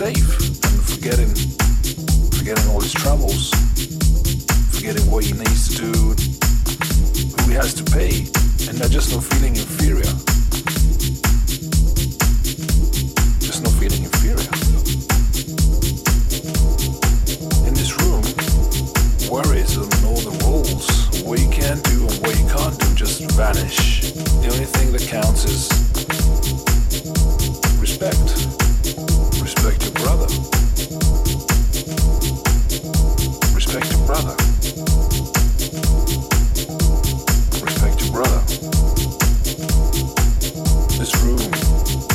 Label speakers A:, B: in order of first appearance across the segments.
A: safe, and forgetting, forgetting all his troubles, forgetting what he needs
B: to do, who he has to pay, and not just not feeling inferior. Just not feeling inferior. In this room, worries on all the rules, what you can do and what you can't do just vanish. The only
A: thing that counts is respect. Respect your brother. Respect your brother. Respect your brother. This room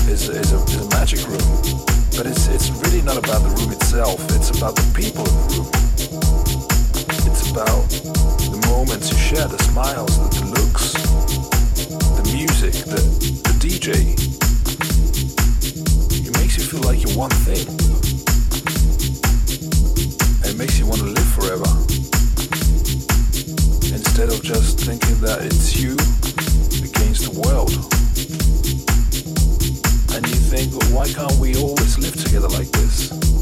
A: is, is, a, magic room, but it's, it's really not about the room itself, it's about the people in the room. It's about the moments you share, the smiles, the looks, the music, the DJ like you one thing. It makes you want to live forever.
C: Instead of
D: just thinking that it's you against the world. And you
E: think, well, why can't we always live together like this?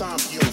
E: insomnia.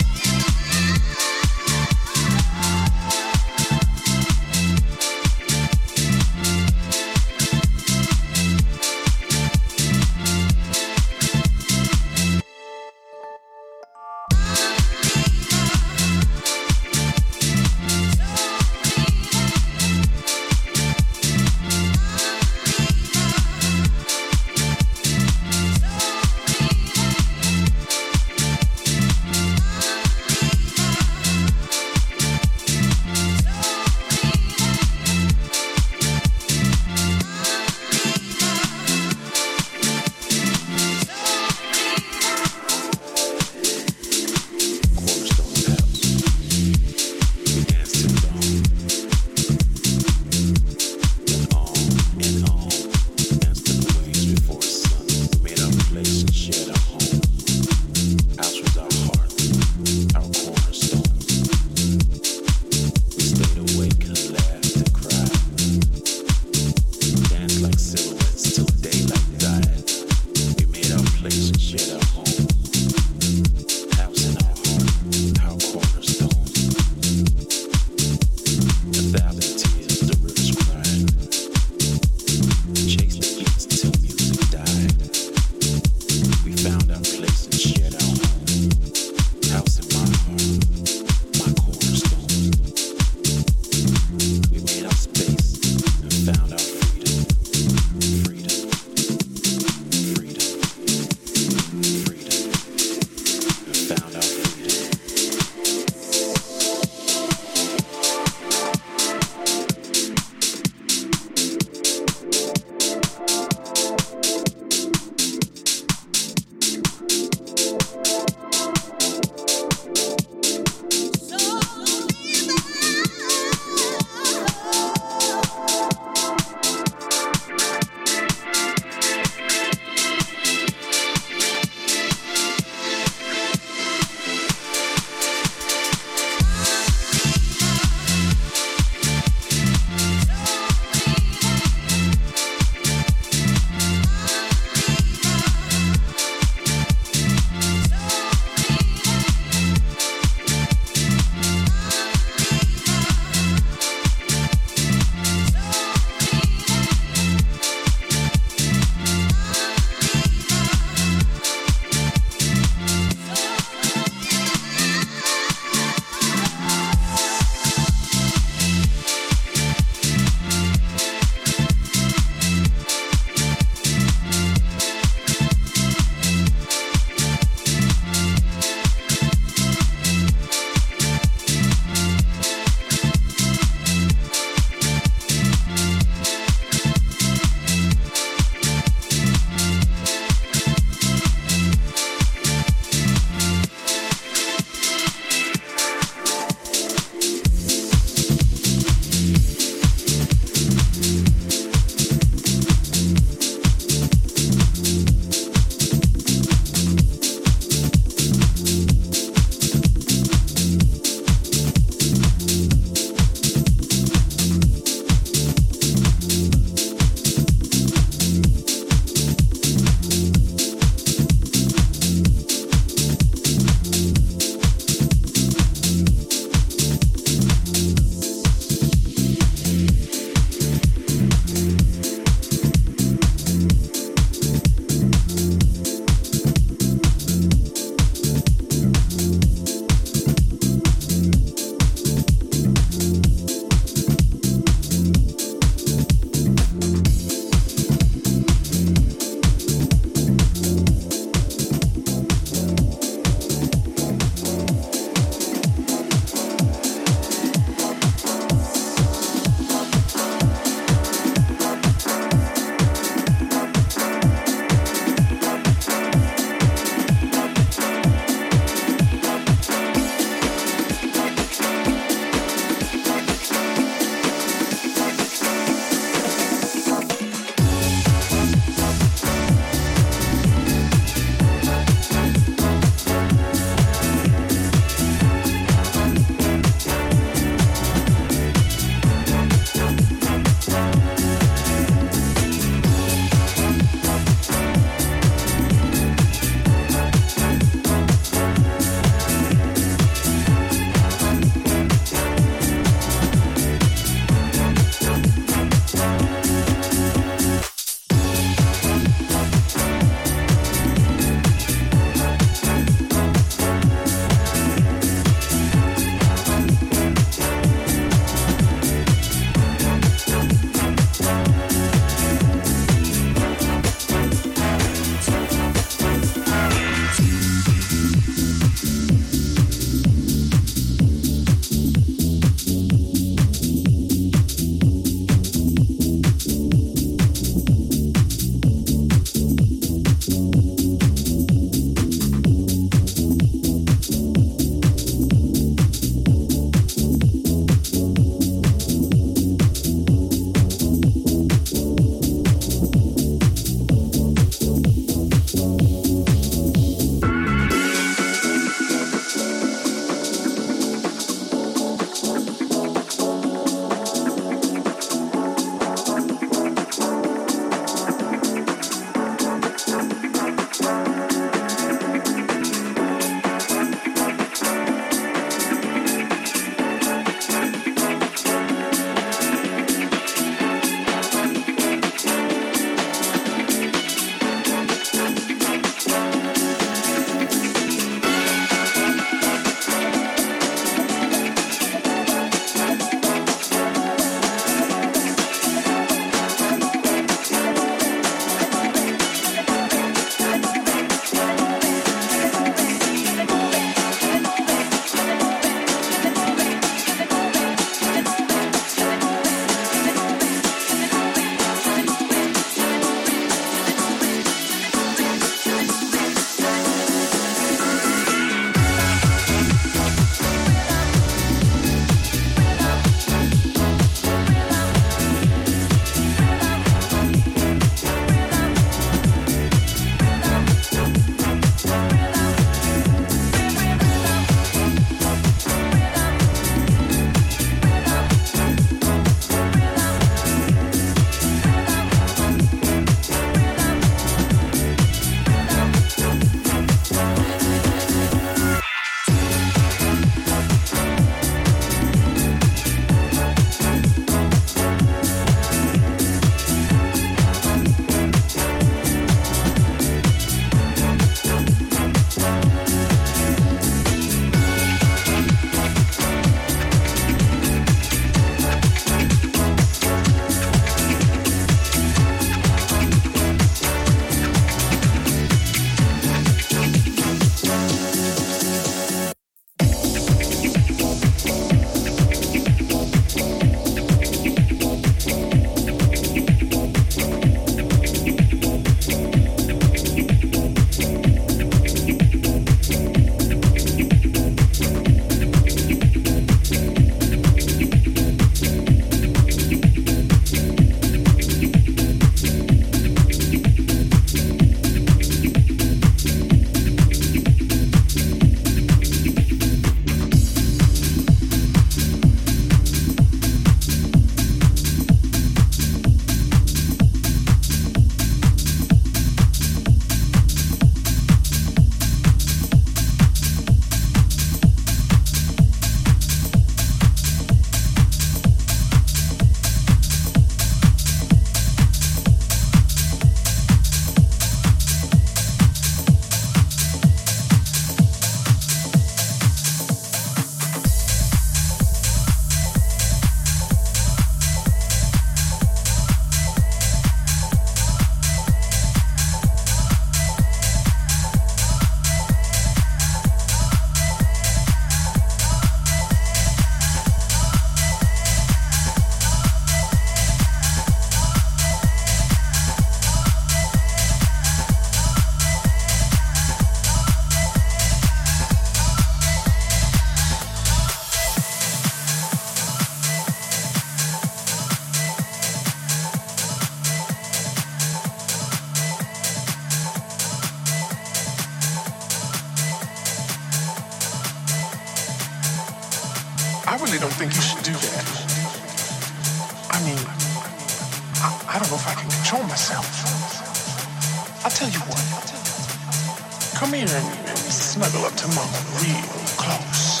E: Come here and, snuggle up to mama real close.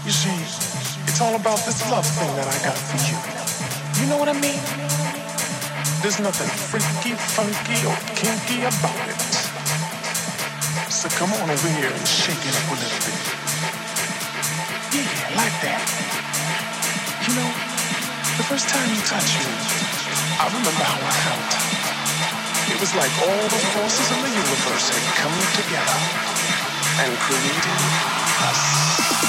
E: You see, it's all about this love thing that I got for you. You know what I mean? There's nothing freaky, funky, or kinky about it. So come on over here and shake it up a little bit. Yeah, like that. You know, the first time you touched me, I remember how I felt. It was like all the forces in the universe had come together and created us.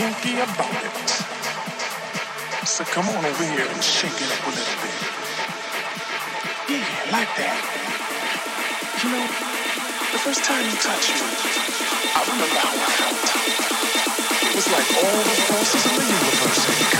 E: Kinky about it. So come on over here and shake it up a little bit. Yeah, like that. You know, the first time you touched me, I remember how I felt. It was like all the forces in the universe